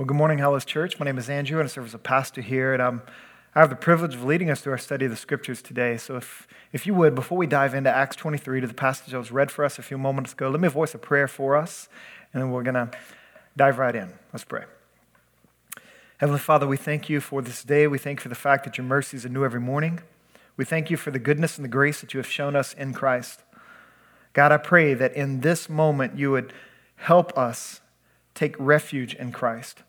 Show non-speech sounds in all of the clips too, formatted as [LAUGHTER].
Well, good morning, Hellas Church. My name is Andrew, and I serve as a pastor here, and I'm, I have the privilege of leading us through our study of the scriptures today. So, if, if you would, before we dive into Acts 23 to the passage that was read for us a few moments ago, let me voice a prayer for us, and then we're going to dive right in. Let's pray. Heavenly Father, we thank you for this day. We thank you for the fact that your mercies are new every morning. We thank you for the goodness and the grace that you have shown us in Christ. God, I pray that in this moment you would help us take refuge in Christ.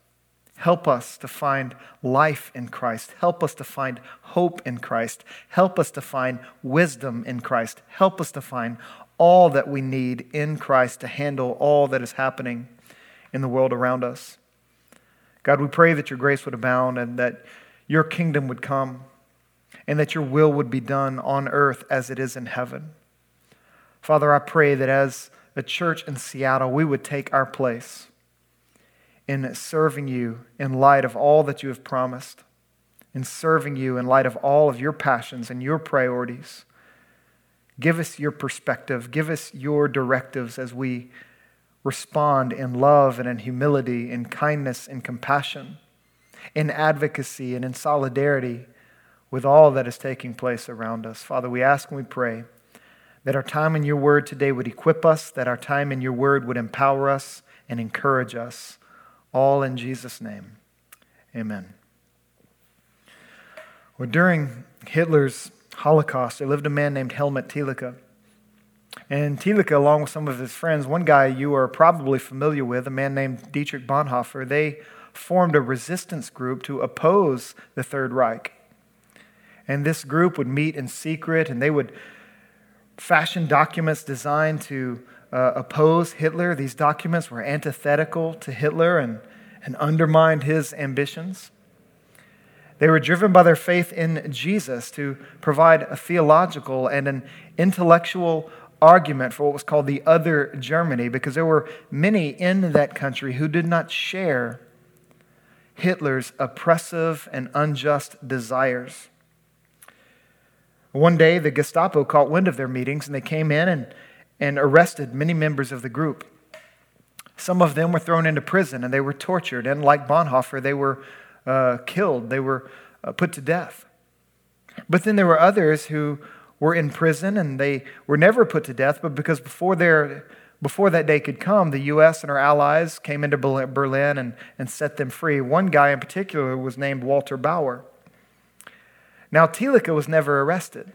Help us to find life in Christ. Help us to find hope in Christ. Help us to find wisdom in Christ. Help us to find all that we need in Christ to handle all that is happening in the world around us. God, we pray that your grace would abound and that your kingdom would come and that your will would be done on earth as it is in heaven. Father, I pray that as a church in Seattle, we would take our place in serving you in light of all that you have promised, in serving you in light of all of your passions and your priorities. Give us your perspective, give us your directives as we respond in love and in humility, in kindness and compassion, in advocacy and in solidarity with all that is taking place around us. Father, we ask and we pray that our time in your word today would equip us, that our time in your word would empower us and encourage us all in Jesus' name. Amen. Well, during Hitler's Holocaust, there lived a man named Helmut Thielicke. And Thielicke, along with some of his friends, one guy you are probably familiar with, a man named Dietrich Bonhoeffer, they formed a resistance group to oppose the Third Reich. And this group would meet in secret and they would fashion documents designed to uh, opposed Hitler. These documents were antithetical to Hitler and, and undermined his ambitions. They were driven by their faith in Jesus to provide a theological and an intellectual argument for what was called the other Germany, because there were many in that country who did not share Hitler's oppressive and unjust desires. One day, the Gestapo caught wind of their meetings and they came in and and arrested many members of the group. Some of them were thrown into prison and they were tortured, and like Bonhoeffer, they were uh, killed, they were uh, put to death. But then there were others who were in prison and they were never put to death, but because before, their, before that day could come, the U.S. and our allies came into Berlin and, and set them free. One guy in particular was named Walter Bauer. Now, Thielicke was never arrested.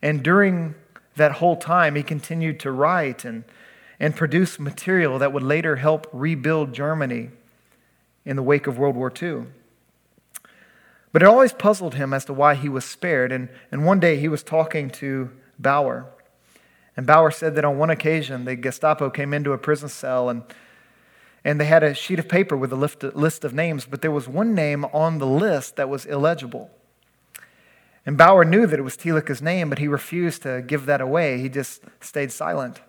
And during that whole time, he continued to write and, and produce material that would later help rebuild Germany in the wake of World War II. But it always puzzled him as to why he was spared. And, and one day he was talking to Bauer. And Bauer said that on one occasion, the Gestapo came into a prison cell and, and they had a sheet of paper with a list of names, but there was one name on the list that was illegible. And Bauer knew that it was Thielicke's name, but he refused to give that away. He just stayed silent.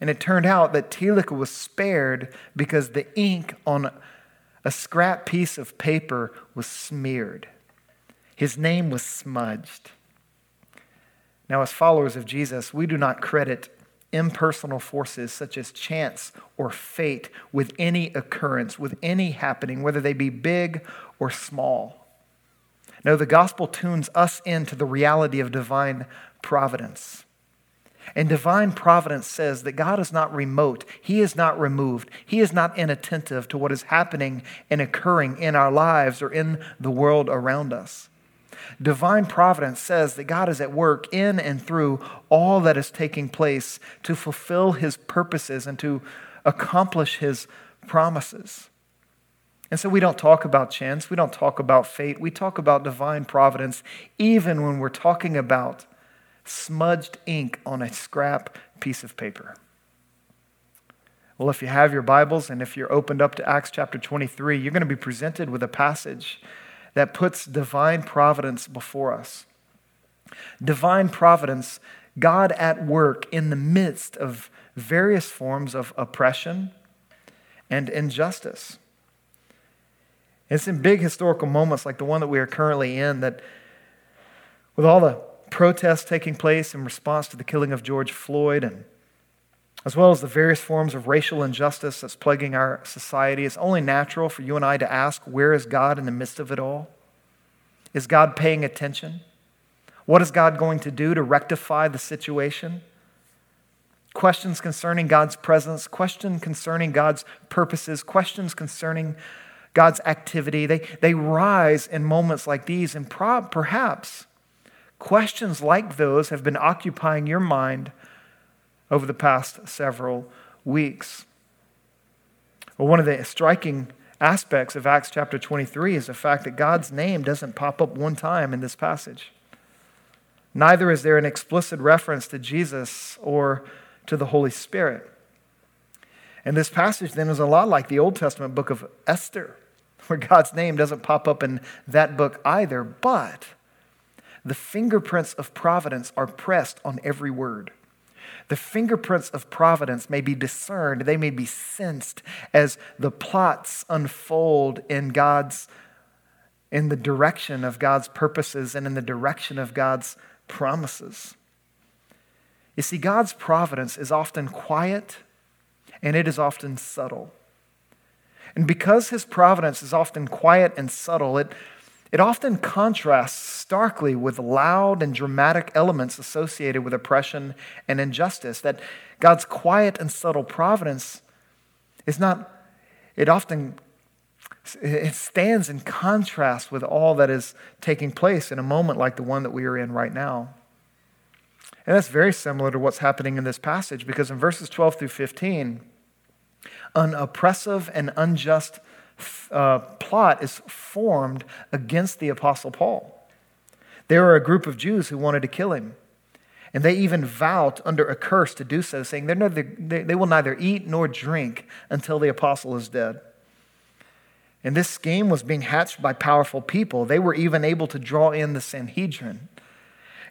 And it turned out that Thielicke was spared because the ink on a scrap piece of paper was smeared. His name was smudged. Now, as followers of Jesus, we do not credit impersonal forces such as chance or fate with any occurrence, with any happening, whether they be big or small. No, the gospel tunes us into the reality of divine providence. And divine providence says that God is not remote. He is not removed. He is not inattentive to what is happening and occurring in our lives or in the world around us. Divine providence says that God is at work in and through all that is taking place to fulfill his purposes and to accomplish his promises. And so we don't talk about chance, we don't talk about fate, we talk about divine providence, even when we're talking about smudged ink on a scrap piece of paper. Well, if you have your Bibles and if you're opened up to Acts chapter 23, you're going to be presented with a passage that puts divine providence before us. Divine providence, God at work in the midst of various forms of oppression and injustice. It's in big historical moments like the one that we are currently in that, with all the protests taking place in response to the killing of George Floyd and as well as the various forms of racial injustice that's plaguing our society, it's only natural for you and I to ask where is God in the midst of it all? Is God paying attention? What is God going to do to rectify the situation? Questions concerning God's presence, questions concerning God's purposes, questions concerning God's activity, they, they rise in moments like these, and pro- perhaps questions like those have been occupying your mind over the past several weeks. Well, one of the striking aspects of Acts chapter 23 is the fact that God's name doesn't pop up one time in this passage. Neither is there an explicit reference to Jesus or to the Holy Spirit. And this passage then is a lot like the Old Testament book of Esther, [LAUGHS] where God's name doesn't pop up in that book either, but the fingerprints of providence are pressed on every word. The fingerprints of providence may be discerned, they may be sensed as the plots unfold in God's in the direction of God's purposes and in the direction of God's promises. You see, God's providence is often quiet and it is often subtle. And because his providence is often quiet and subtle, it it often contrasts starkly with loud and dramatic elements associated with oppression and injustice. That God's quiet and subtle providence is not, it often it stands in contrast with all that is taking place in a moment like the one that we are in right now. And that's very similar to what's happening in this passage because in verses 12 through 15, an oppressive and unjust uh, plot is formed against the Apostle Paul. There were a group of Jews who wanted to kill him. And they even vowed under a curse to do so, saying neither, they, they will neither eat nor drink until the apostle is dead. And this scheme was being hatched by powerful people. They were even able to draw in the Sanhedrin.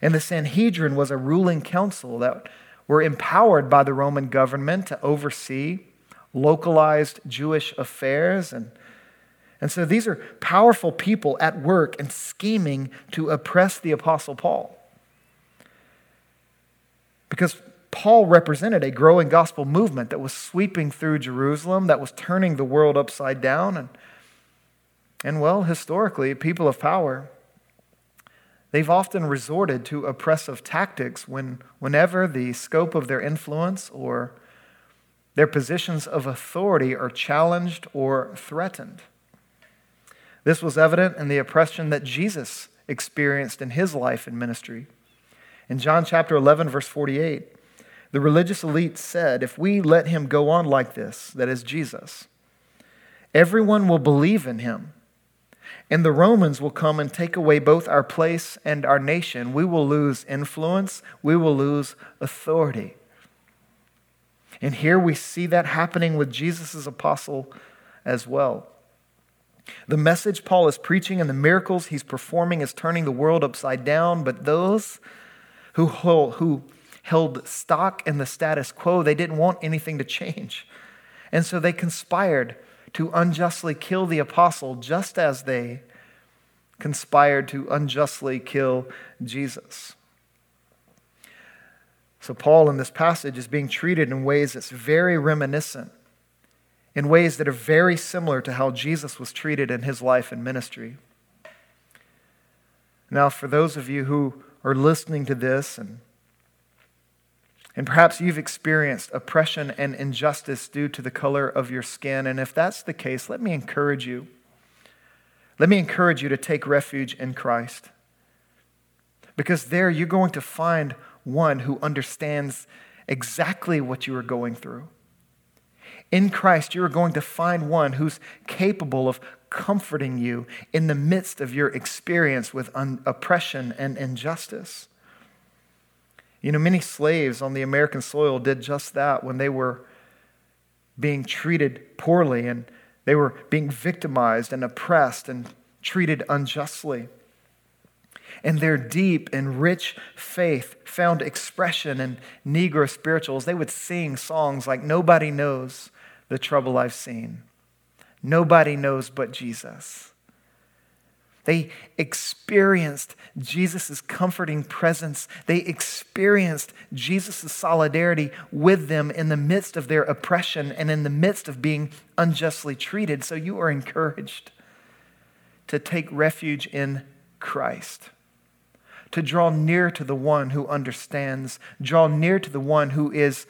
And the Sanhedrin was a ruling council that were empowered by the Roman government to oversee localized Jewish affairs and and so these are powerful people at work and scheming to oppress the Apostle Paul. Because Paul represented a growing gospel movement that was sweeping through Jerusalem, that was turning the world upside down. And, and well, historically, people of power, they've often resorted to oppressive tactics when, whenever the scope of their influence or their positions of authority are challenged or threatened. This was evident in the oppression that Jesus experienced in his life and ministry. In John chapter 11, verse 48, the religious elite said, If we let him go on like this, that is Jesus, everyone will believe in him. And the Romans will come and take away both our place and our nation. We will lose influence, we will lose authority. And here we see that happening with Jesus' apostle as well. The message Paul is preaching and the miracles he's performing is turning the world upside down, but those who, hold, who held stock in the status quo, they didn't want anything to change. And so they conspired to unjustly kill the apostle just as they conspired to unjustly kill Jesus. So, Paul in this passage is being treated in ways that's very reminiscent in ways that are very similar to how Jesus was treated in his life and ministry. Now, for those of you who are listening to this and and perhaps you've experienced oppression and injustice due to the color of your skin. And if that's the case, let me encourage you. Let me encourage you to take refuge in Christ. Because there you're going to find one who understands exactly what you are going through. In Christ, you are going to find one who's capable of comforting you in the midst of your experience with un- oppression and injustice. You know, many slaves on the American soil did just that when they were being treated poorly and they were being victimized and oppressed and treated unjustly. And their deep and rich faith found expression in Negro spirituals. They would sing songs like Nobody Knows the trouble I've seen. Nobody knows but Jesus. They experienced Jesus' comforting presence. They experienced Jesus' solidarity with them in the midst of their oppression and in the midst of being unjustly treated. So you are encouraged to take refuge in Christ, to draw near to the one who understands, draw near to the one who is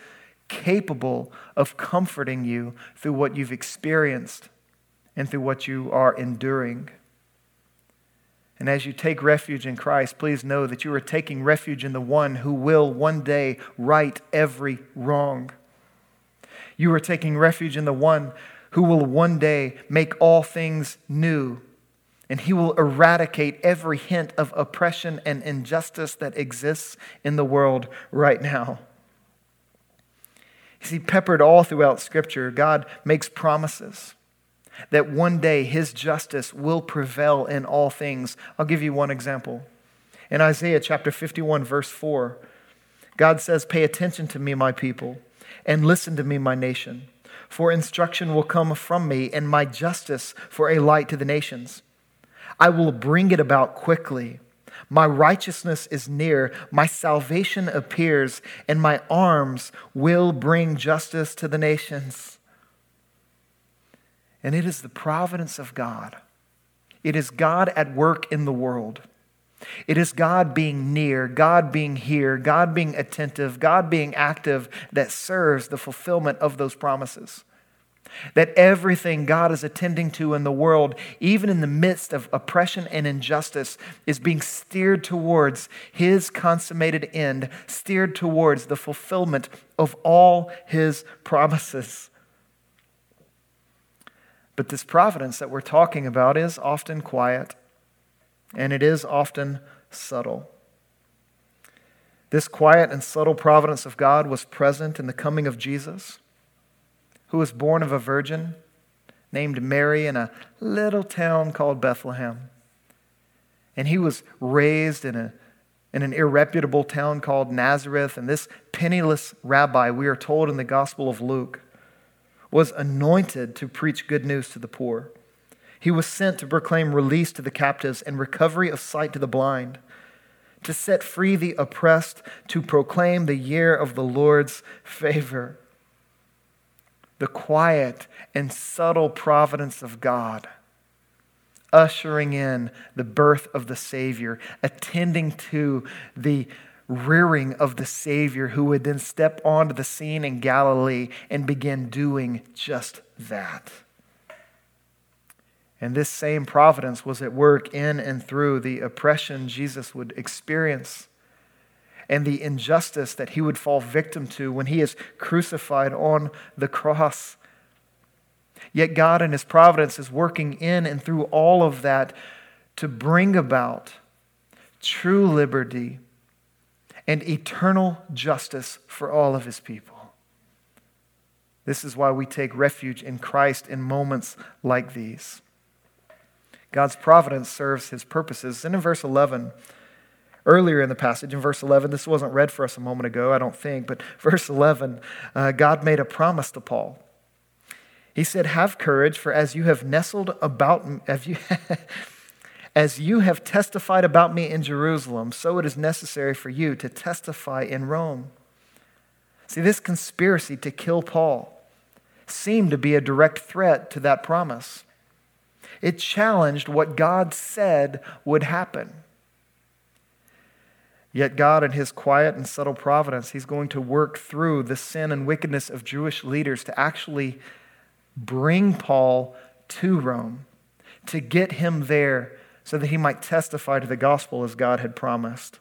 capable of comforting you through what you've experienced and through what you are enduring. And as you take refuge in Christ, please know that you are taking refuge in the one who will one day right every wrong. You are taking refuge in the one who will one day make all things new. And he will eradicate every hint of oppression and injustice that exists in the world right now. You see, peppered all throughout Scripture, God makes promises that one day his justice will prevail in all things. I'll give you one example. In Isaiah chapter 51, verse 4, God says, Pay attention to me, my people, and listen to me, my nation. For instruction will come from me, and my justice for a light to the nations. I will bring it about quickly. My righteousness is near, my salvation appears, and my arms will bring justice to the nations. And it is the providence of God. It is God at work in the world. It is God being near, God being here, God being attentive, God being active that serves the fulfillment of those promises. That everything God is attending to in the world, even in the midst of oppression and injustice, is being steered towards His consummated end, steered towards the fulfillment of all His promises. But this providence that we're talking about is often quiet and it is often subtle. This quiet and subtle providence of God was present in the coming of Jesus, who was born of a virgin named Mary in a little town called Bethlehem. And he was raised in, a, in an irreputable town called Nazareth. And this penniless rabbi, we are told in the Gospel of Luke, was anointed to preach good news to the poor. He was sent to proclaim release to the captives and recovery of sight to the blind, to set free the oppressed, to proclaim the year of the Lord's favor. The quiet and subtle providence of God, ushering in the birth of the Savior, attending to the rearing of the Savior who would then step onto the scene in Galilee and begin doing just that. And this same providence was at work in and through the oppression Jesus would experience and the injustice that he would fall victim to when he is crucified on the cross. Yet God in his providence is working in and through all of that to bring about true liberty and eternal justice for all of his people. This is why we take refuge in Christ in moments like these. God's providence serves his purposes. And in verse 11, earlier in the passage, in verse 11, this wasn't read for us a moment ago, I don't think, but [LAUGHS] verse 11, uh, God made a promise to Paul. He said, Have courage, for as you have nestled about, as you, [LAUGHS] As you have testified about me in Jerusalem, so it is necessary for you to testify in Rome. See, this conspiracy to kill Paul seemed to be a direct threat to that promise. It challenged what God said would happen. Yet, God, in His quiet and subtle providence, He's going to work through the sin and wickedness of Jewish leaders to actually bring Paul to Rome, to get him there so that he might testify to the gospel as God had promised.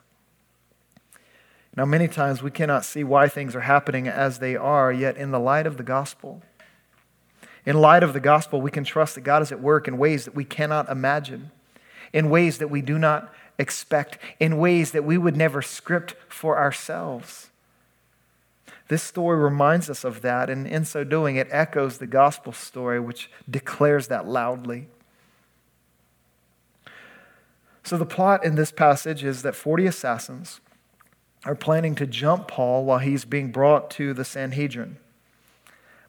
Now, many times we cannot see why things are happening as they are, yet, in the light of the gospel, in light of the gospel, we can trust that God is at work in ways that we cannot imagine, in ways that we do not expect, in ways that we would never script for ourselves. This story reminds us of that, and in so doing, it echoes the gospel story, which declares that loudly. So, the plot in this passage is that 40 assassins are planning to jump Paul while he's being brought to the Sanhedrin.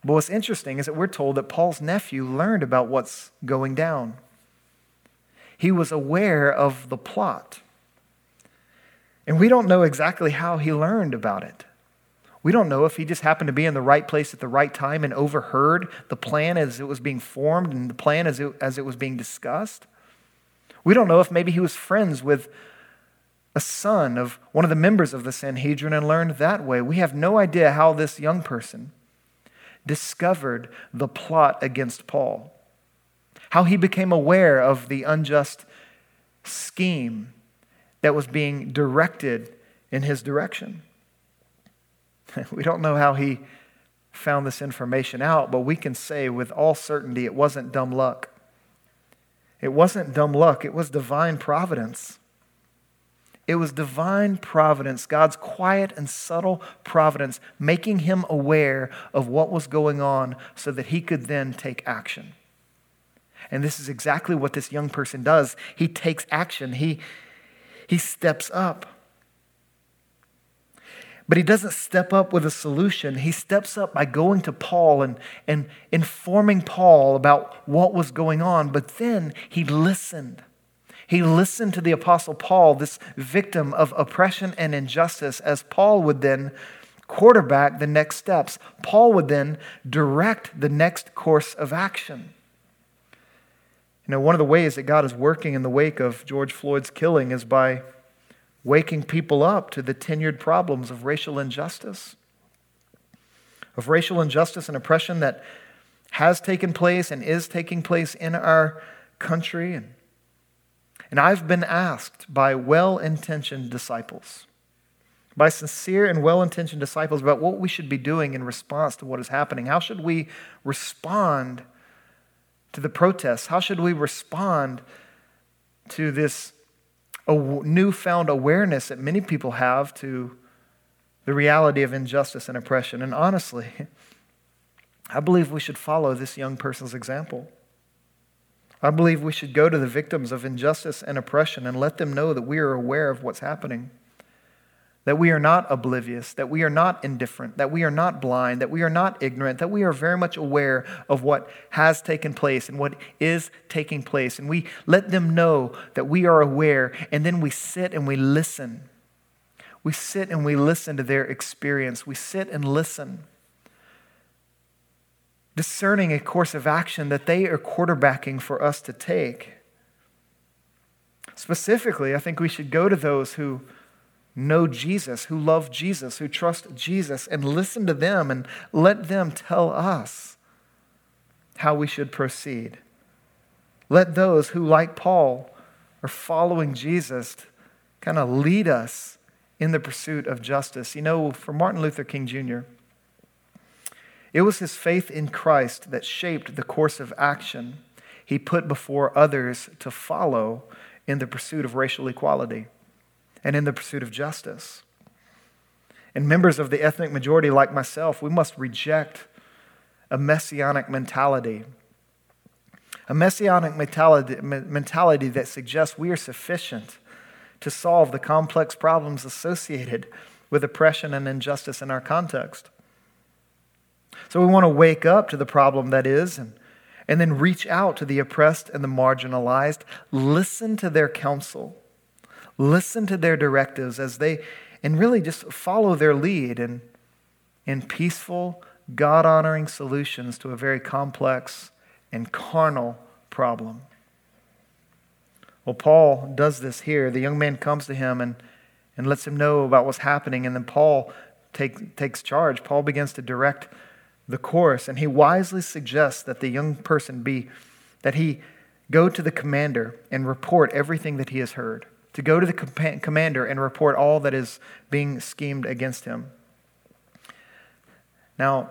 But what's interesting is that we're told that Paul's nephew learned about what's going down. He was aware of the plot. And we don't know exactly how he learned about it. We don't know if he just happened to be in the right place at the right time and overheard the plan as it was being formed and the plan as it, as it was being discussed. We don't know if maybe he was friends with a son of one of the members of the Sanhedrin and learned that way. We have no idea how this young person discovered the plot against Paul, how he became aware of the unjust scheme that was being directed in his direction. [LAUGHS] We don't know how he found this information out, but we can say with all certainty it wasn't dumb luck. It wasn't dumb luck, it was divine providence. It was divine providence, God's quiet and subtle providence, making him aware of what was going on so that he could then take action. And this is exactly what this young person does. He takes action, he, he steps up. But he doesn't step up with a solution. He steps up by going to Paul and, and informing Paul about what was going on. But then he listened. He listened to the Apostle Paul, this victim of oppression and injustice, as Paul would then quarterback the next steps. Paul would then direct the next course of action. You know, one of the ways that God is working in the wake of George Floyd's killing is by waking people up to the tenured problems of racial injustice, of racial injustice and oppression that has taken place and is taking place in our country. And, and I've been asked by well intentioned disciples, by sincere and well intentioned disciples, about what we should be doing in response to what is happening. How should we respond to the protests? How should we respond to this newfound awareness that many people have to the reality of injustice and oppression. And honestly, [LAUGHS] I believe we should follow this young person's example. I believe we should go to the victims of injustice and oppression and let them know that we are aware of what's happening that we are not oblivious, that we are not indifferent, that we are not blind, that we are not ignorant, that we are very much aware of what has taken place and what is taking place. And we let them know that we are aware, and then we sit and we listen. We sit and we listen to their experience. We sit and listen, discerning a course of action that they are quarterbacking for us to take. Specifically, I think we should go to those who know Jesus, who love Jesus, who trust Jesus, and listen to them and let them tell us how we should proceed. Let those who, like Paul, are following Jesus kind of lead us in the pursuit of justice. You know, for Martin Luther King Jr., it was his faith in Christ that shaped the course of action he put before others to follow in the pursuit of racial equality and in the pursuit of justice. And members of the ethnic majority, like myself, we must reject a messianic mentality. A messianic mentality, mentality that suggests we are sufficient to solve the complex problems associated with oppression and injustice in our context. So we want to wake up to the problem that is and, and then reach out to the oppressed and the marginalized, listen to their counsel listen to their directives as they, and really just follow their lead in, in peaceful, God honoring solutions to a very complex and carnal problem. Well, Paul does this here. The young man comes to him and, and lets him know about what's happening, and then Paul take, takes charge. Paul begins to direct the course, and he wisely suggests that the young person be, that he go to the commander and report everything that he has heard to go to the commander and report all that is being schemed against him. Now,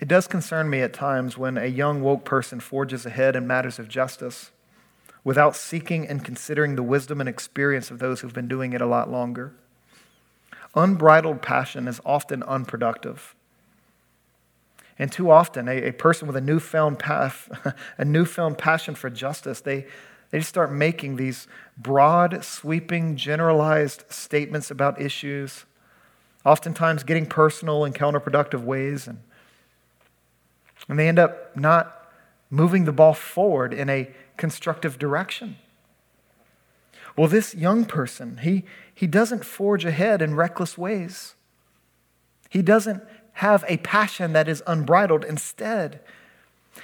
it does concern me at times when a young woke person forges ahead in matters of justice without seeking and considering the wisdom and experience of those who've been doing it a lot longer. Unbridled passion is often unproductive. And too often, a, a person with a newfound, pa- [LAUGHS] a newfound passion for justice, they, they just start making these broad, sweeping, generalized statements about issues, oftentimes getting personal in counterproductive ways. And, and they end up not moving the ball forward in a constructive direction. Well, this young person, he, he doesn't forge ahead in reckless ways. He doesn't have a passion that is unbridled. Instead,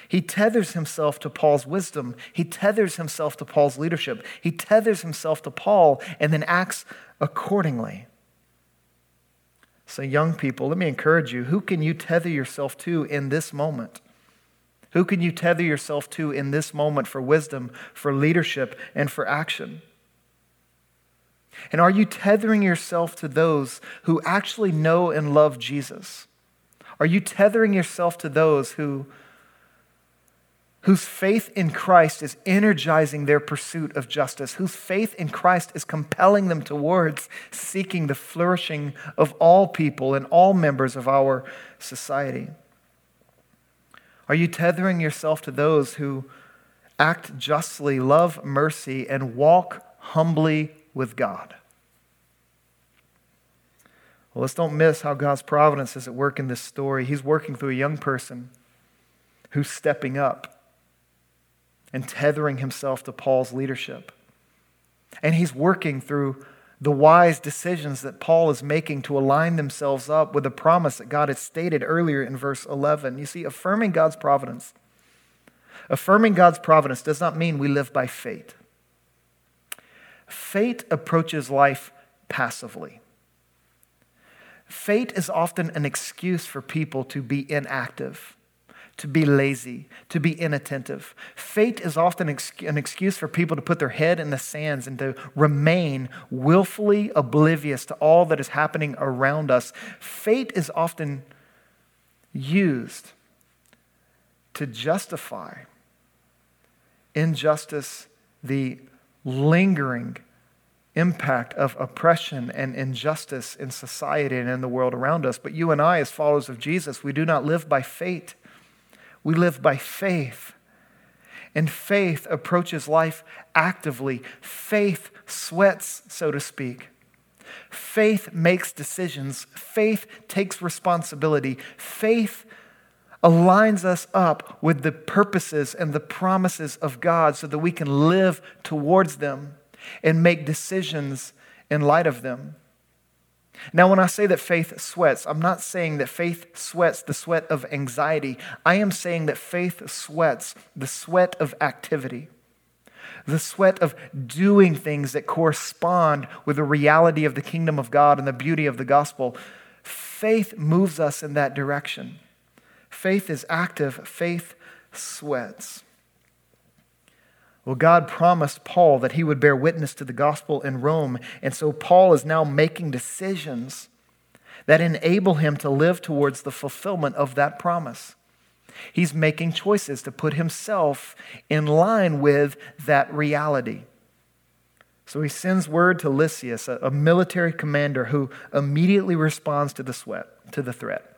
he tethers himself to Paul's wisdom. He tethers himself to Paul's leadership. He tethers himself to Paul and then acts accordingly. So, young people, let me encourage you who can you tether yourself to in this moment? Who can you tether yourself to in this moment for wisdom, for leadership, and for action? And are you tethering yourself to those who actually know and love Jesus? Are you tethering yourself to those who whose faith in Christ is energizing their pursuit of justice, whose faith in Christ is compelling them towards seeking the flourishing of all people and all members of our society? Are you tethering yourself to those who act justly, love mercy, and walk humbly with God? Well, let's don't miss how God's providence is at work in this story. He's working through a young person who's stepping up and tethering himself to Paul's leadership. And he's working through the wise decisions that Paul is making to align themselves up with the promise that God had stated earlier in verse 11. You see, affirming God's providence. Affirming God's providence does not mean we live by fate. Fate approaches life passively. Fate is often an excuse for people to be inactive to be lazy, to be inattentive. Fate is often an excuse for people to put their head in the sands and to remain willfully oblivious to all that is happening around us. Fate is often used to justify injustice, the lingering impact of oppression and injustice in society and in the world around us. But you and I, as followers of Jesus, we do not live by fate. We live by faith. And faith approaches life actively. Faith sweats, so to speak. Faith makes decisions. Faith takes responsibility. Faith aligns us up with the purposes and the promises of God so that we can live towards them and make decisions in light of them. Now, when I say that faith sweats, I'm not saying that faith sweats the sweat of anxiety. I am saying that faith sweats the sweat of activity, the sweat of doing things that correspond with the reality of the kingdom of God and the beauty of the gospel. Faith moves us in that direction. Faith is active, faith sweats. Well, God promised Paul that he would bear witness to the gospel in Rome. And so Paul is now making decisions that enable him to live towards the fulfillment of that promise. He's making choices to put himself in line with that reality. So he sends word to Lysias, a, military commander who immediately responds to the sweat, to the threat.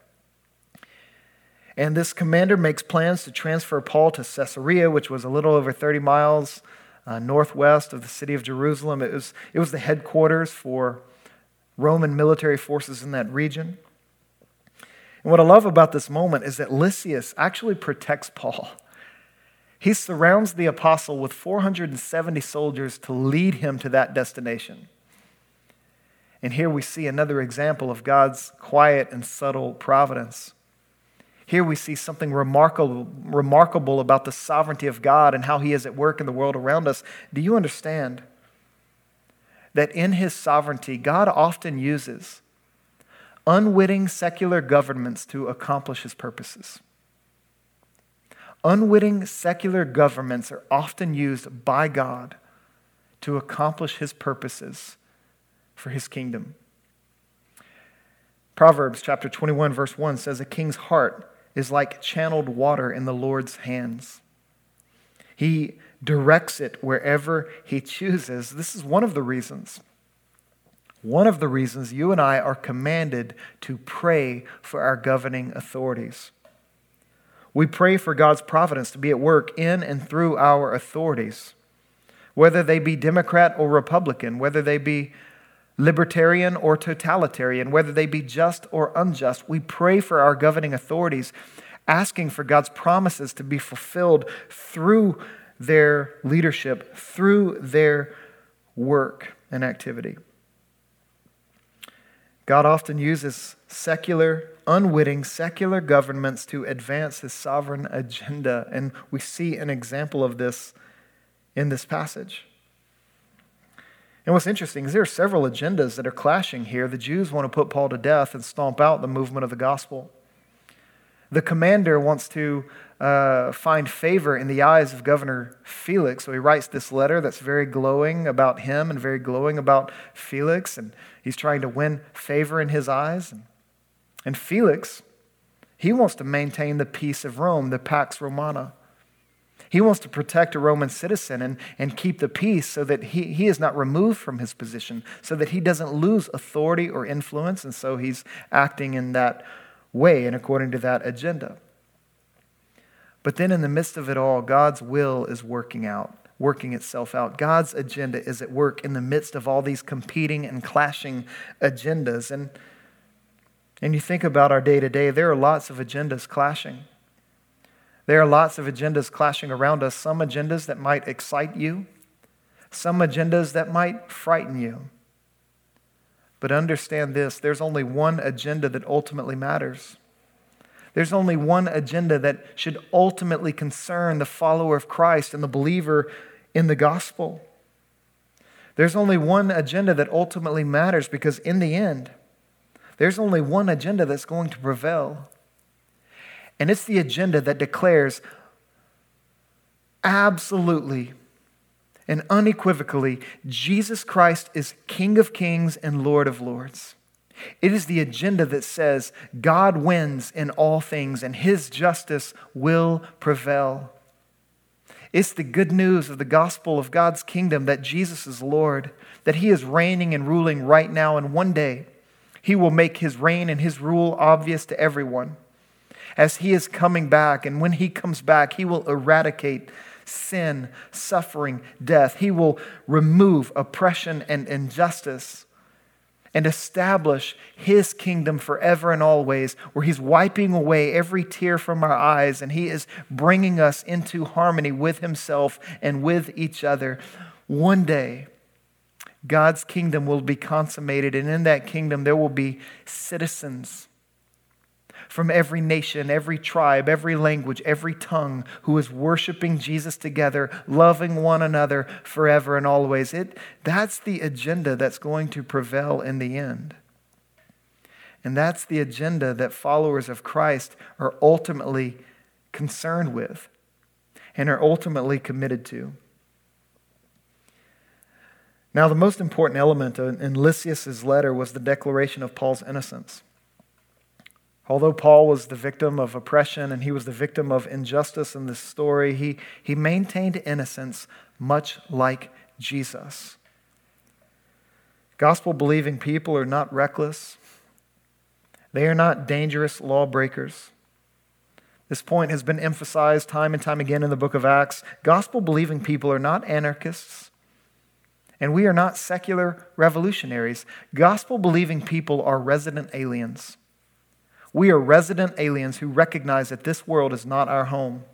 And this commander makes plans to transfer Paul to Caesarea, which was a little over 30 miles uh, northwest of the city of Jerusalem. It was, it was the headquarters for Roman military forces in that region. And what I love about this moment is that Lysias actually protects Paul. He surrounds the apostle with 470 soldiers to lead him to that destination. And here we see another example of God's quiet and subtle providence. Here we see something remarkable, remarkable about the sovereignty of God and how He is at work in the world around us. Do you understand that in His sovereignty, God often uses unwitting secular governments to accomplish His purposes? Unwitting secular governments are often used by God to accomplish His purposes for His kingdom. Proverbs chapter 21, verse 1 says, A king's heart is like channeled water in the Lord's hands. He directs it wherever He chooses. This is one of the reasons. One of the reasons you and I are commanded to pray for our governing authorities. We pray for God's providence to be at work in and through our authorities, whether they be Democrat or Republican, whether they be libertarian or totalitarian, whether they be just or unjust. We pray for our governing authorities, asking for God's promises to be fulfilled through their leadership, through their work and activity. God often uses secular, unwitting secular governments to advance his sovereign agenda, and we see an example of this in this passage. And what's interesting is there are several agendas that are clashing here. The Jews want to put Paul to death and stomp out the movement of the gospel. The commander wants to uh, find favor in the eyes of Governor Felix. So he writes this letter that's very glowing about him and very glowing about Felix. And he's trying to win favor in his eyes. And, and Felix, he wants to maintain the peace of Rome, the Pax Romana. He wants to protect a Roman citizen and, and keep the peace so that he, he is not removed from his position, so that he doesn't lose authority or influence. And so he's acting in that way and according to that agenda. But then in the midst of it all, God's will is working out, working itself out. God's agenda is at work in the midst of all these competing and clashing agendas. And, and you think about our day to day, there are lots of agendas clashing. There are lots of agendas clashing around us, some agendas that might excite you, some agendas that might frighten you. But understand this there's only one agenda that ultimately matters. There's only one agenda that should ultimately concern the follower of Christ and the believer in the gospel. There's only one agenda that ultimately matters because, in the end, there's only one agenda that's going to prevail. And it's the agenda that declares absolutely and unequivocally Jesus Christ is King of kings and Lord of lords. It is the agenda that says God wins in all things and his justice will prevail. It's the good news of the gospel of God's kingdom that Jesus is Lord, that he is reigning and ruling right now, and one day he will make his reign and his rule obvious to everyone as he is coming back. And when he comes back, he will eradicate sin, suffering, death. He will remove oppression and injustice and establish his kingdom forever and always, where he's wiping away every tear from our eyes and he is bringing us into harmony with himself and with each other. One day, God's kingdom will be consummated, and in that kingdom, there will be citizens from every nation, every tribe, every language, every tongue who is worshiping Jesus together, loving one another forever and always. It, that's the agenda that's going to prevail in the end. And that's the agenda that followers of Christ are ultimately concerned with and are ultimately committed to. Now, the most important element in Lysias' letter was the declaration of Paul's innocence. Although Paul was the victim of oppression and he was the victim of injustice in this story, he, he maintained innocence much like Jesus. Gospel believing people are not reckless, they are not dangerous lawbreakers. This point has been emphasized time and time again in the book of Acts. Gospel believing people are not anarchists, and we are not secular revolutionaries. Gospel believing people are resident aliens. We are resident aliens who recognize that this world is not our home.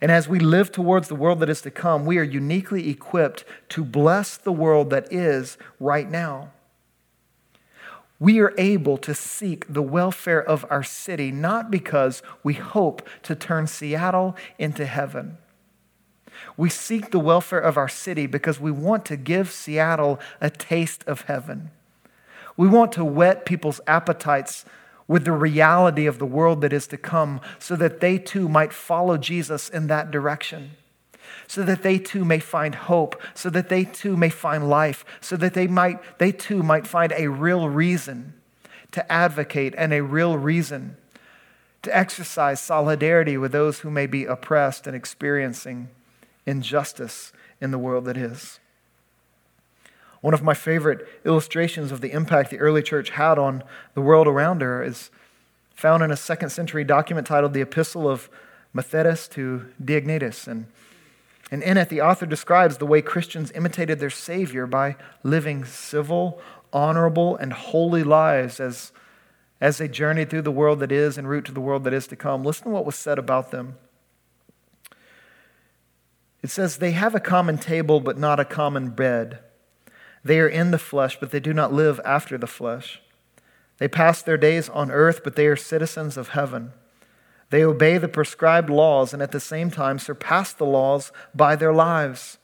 And as we live towards the world that is to come, we are uniquely equipped to bless the world that is right now. We are able to seek the welfare of our city not because we hope to turn Seattle into heaven. We seek the welfare of our city because we want to give Seattle a taste of heaven. We want to whet people's appetites with the reality of the world that is to come so that they too might follow Jesus in that direction. So that they too may find hope, so that they too may find life, so that they might they too might find a real reason to advocate and a real reason to exercise solidarity with those who may be oppressed and experiencing injustice in the world that is. One of my favorite illustrations of the impact the early church had on the world around her is found in a second century document titled The Epistle of Mathetes to Diognetus. And, and in it, the author describes the way Christians imitated their Savior by living civil, honorable, and holy lives as, as they journeyed through the world that is en route to the world that is to come. Listen to what was said about them. It says, They have a common table, but not a common bed. They are in the flesh, but they do not live after the flesh. They pass their days on earth, but they are citizens of heaven. They obey the prescribed laws and at the same time surpass the laws by their lives.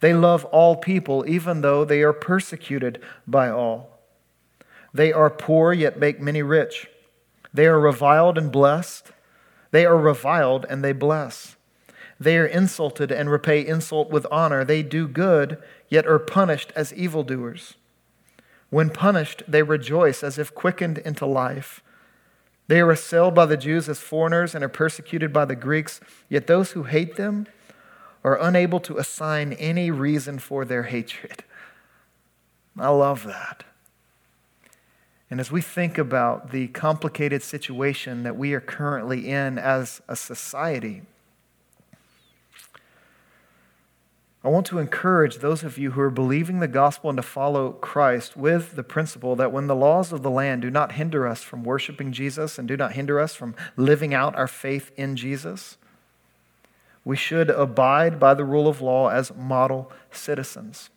They love all people, even though they are persecuted by all. They are poor, yet make many rich. They are reviled and blessed. They are reviled and they bless. They are insulted and repay insult with honor. They do good, yet are punished as evildoers. When punished, they rejoice as if quickened into life. They are assailed by the Jews as foreigners and are persecuted by the Greeks, yet those who hate them are unable to assign any reason for their hatred. I love that. And as we think about the complicated situation that we are currently in as a society, I want to encourage those of you who are believing the gospel and to follow Christ with the principle that when the laws of the land do not hinder us from worshiping Jesus and do not hinder us from living out our faith in Jesus, we should abide by the rule of law as model citizens.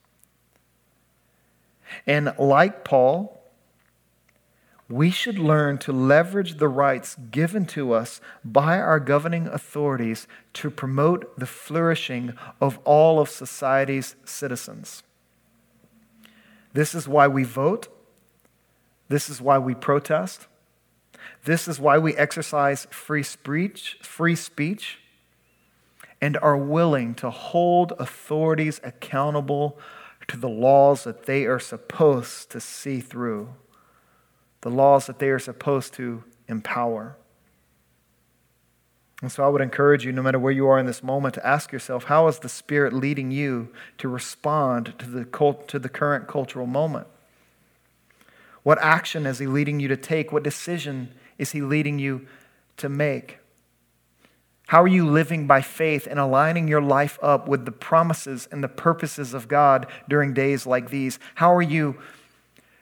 And like Paul, we should learn to leverage the rights given to us by our governing authorities to promote the flourishing of all of society's citizens. This is why we vote. This is why we protest. This is why we exercise free speech, free speech and are willing to hold authorities accountable to the laws that they are supposed to see through the laws that they are supposed to empower. And so I would encourage you, no matter where you are in this moment, to ask yourself how is the Spirit leading you to respond to the, cult, to the current cultural moment? What action is He leading you to take? What decision is He leading you to make? How are you living by faith and aligning your life up with the promises and the purposes of God during days like these? How are you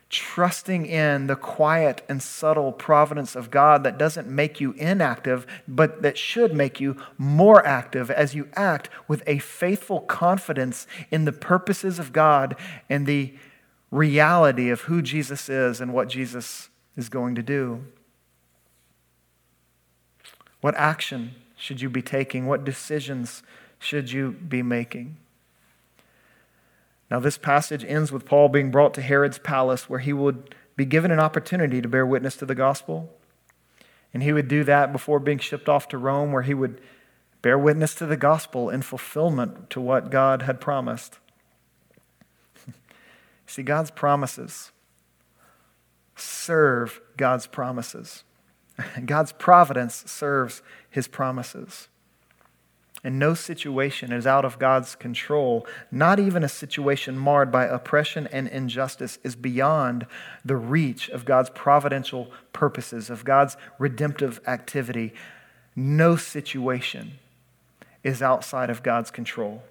trusting in the quiet and subtle providence of God that doesn't make you inactive, but that should make you more active as you act with a faithful confidence in the purposes of God and the reality of who Jesus is and what Jesus is going to do. What action should you be taking? What decisions should you be making? Now, this passage ends with Paul being brought to Herod's palace where he would be given an opportunity to bear witness to the gospel. And he would do that before being shipped off to Rome, where he would bear witness to the gospel in fulfillment to what God had promised. [LAUGHS] See, God's promises serve God's promises. [LAUGHS] God's providence serves his promises. And no situation is out of God's control. Not even a situation marred by oppression and injustice is beyond the reach of God's providential purposes, of God's redemptive activity. No situation is outside of God's control.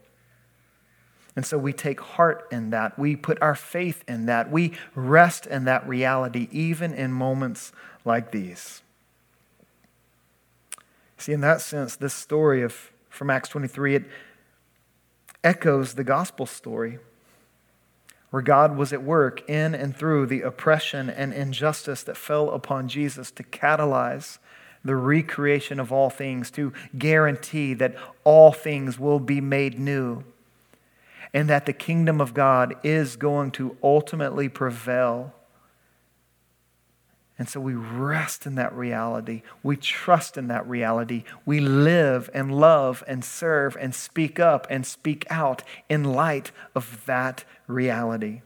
And so we take heart in that. We put our faith in that. We rest in that reality, even in moments like these. See, in that sense, this story of from Acts 23, it echoes the gospel story where God was at work in and through the oppression and injustice that fell upon Jesus to catalyze the recreation of all things, to guarantee that all things will be made new, and that the kingdom of God is going to ultimately prevail and so we rest in that reality. We trust in that reality. We live and love and serve and speak up and speak out in light of that reality.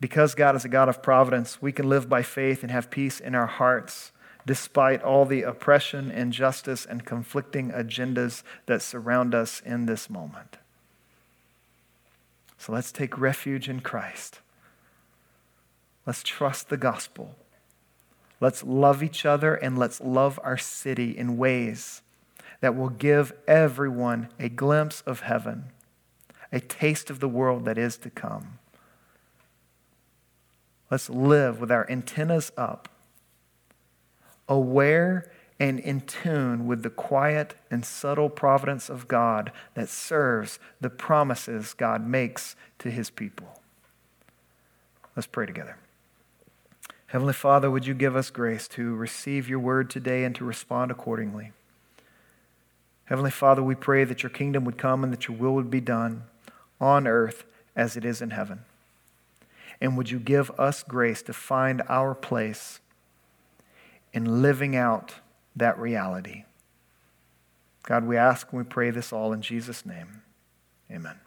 Because God is a God of providence, we can live by faith and have peace in our hearts despite all the oppression, injustice, and conflicting agendas that surround us in this moment. So let's take refuge in Christ. Let's trust the gospel. Let's love each other and let's love our city in ways that will give everyone a glimpse of heaven, a taste of the world that is to come. Let's live with our antennas up, aware and in tune with the quiet and subtle providence of God that serves the promises God makes to his people. Let's pray together. Heavenly Father, would you give us grace to receive your word today and to respond accordingly? Heavenly Father, we pray that your kingdom would come and that your will would be done on earth as it is in heaven. And would you give us grace to find our place in living out that reality? God, we ask and we pray this all in Jesus' name. Amen.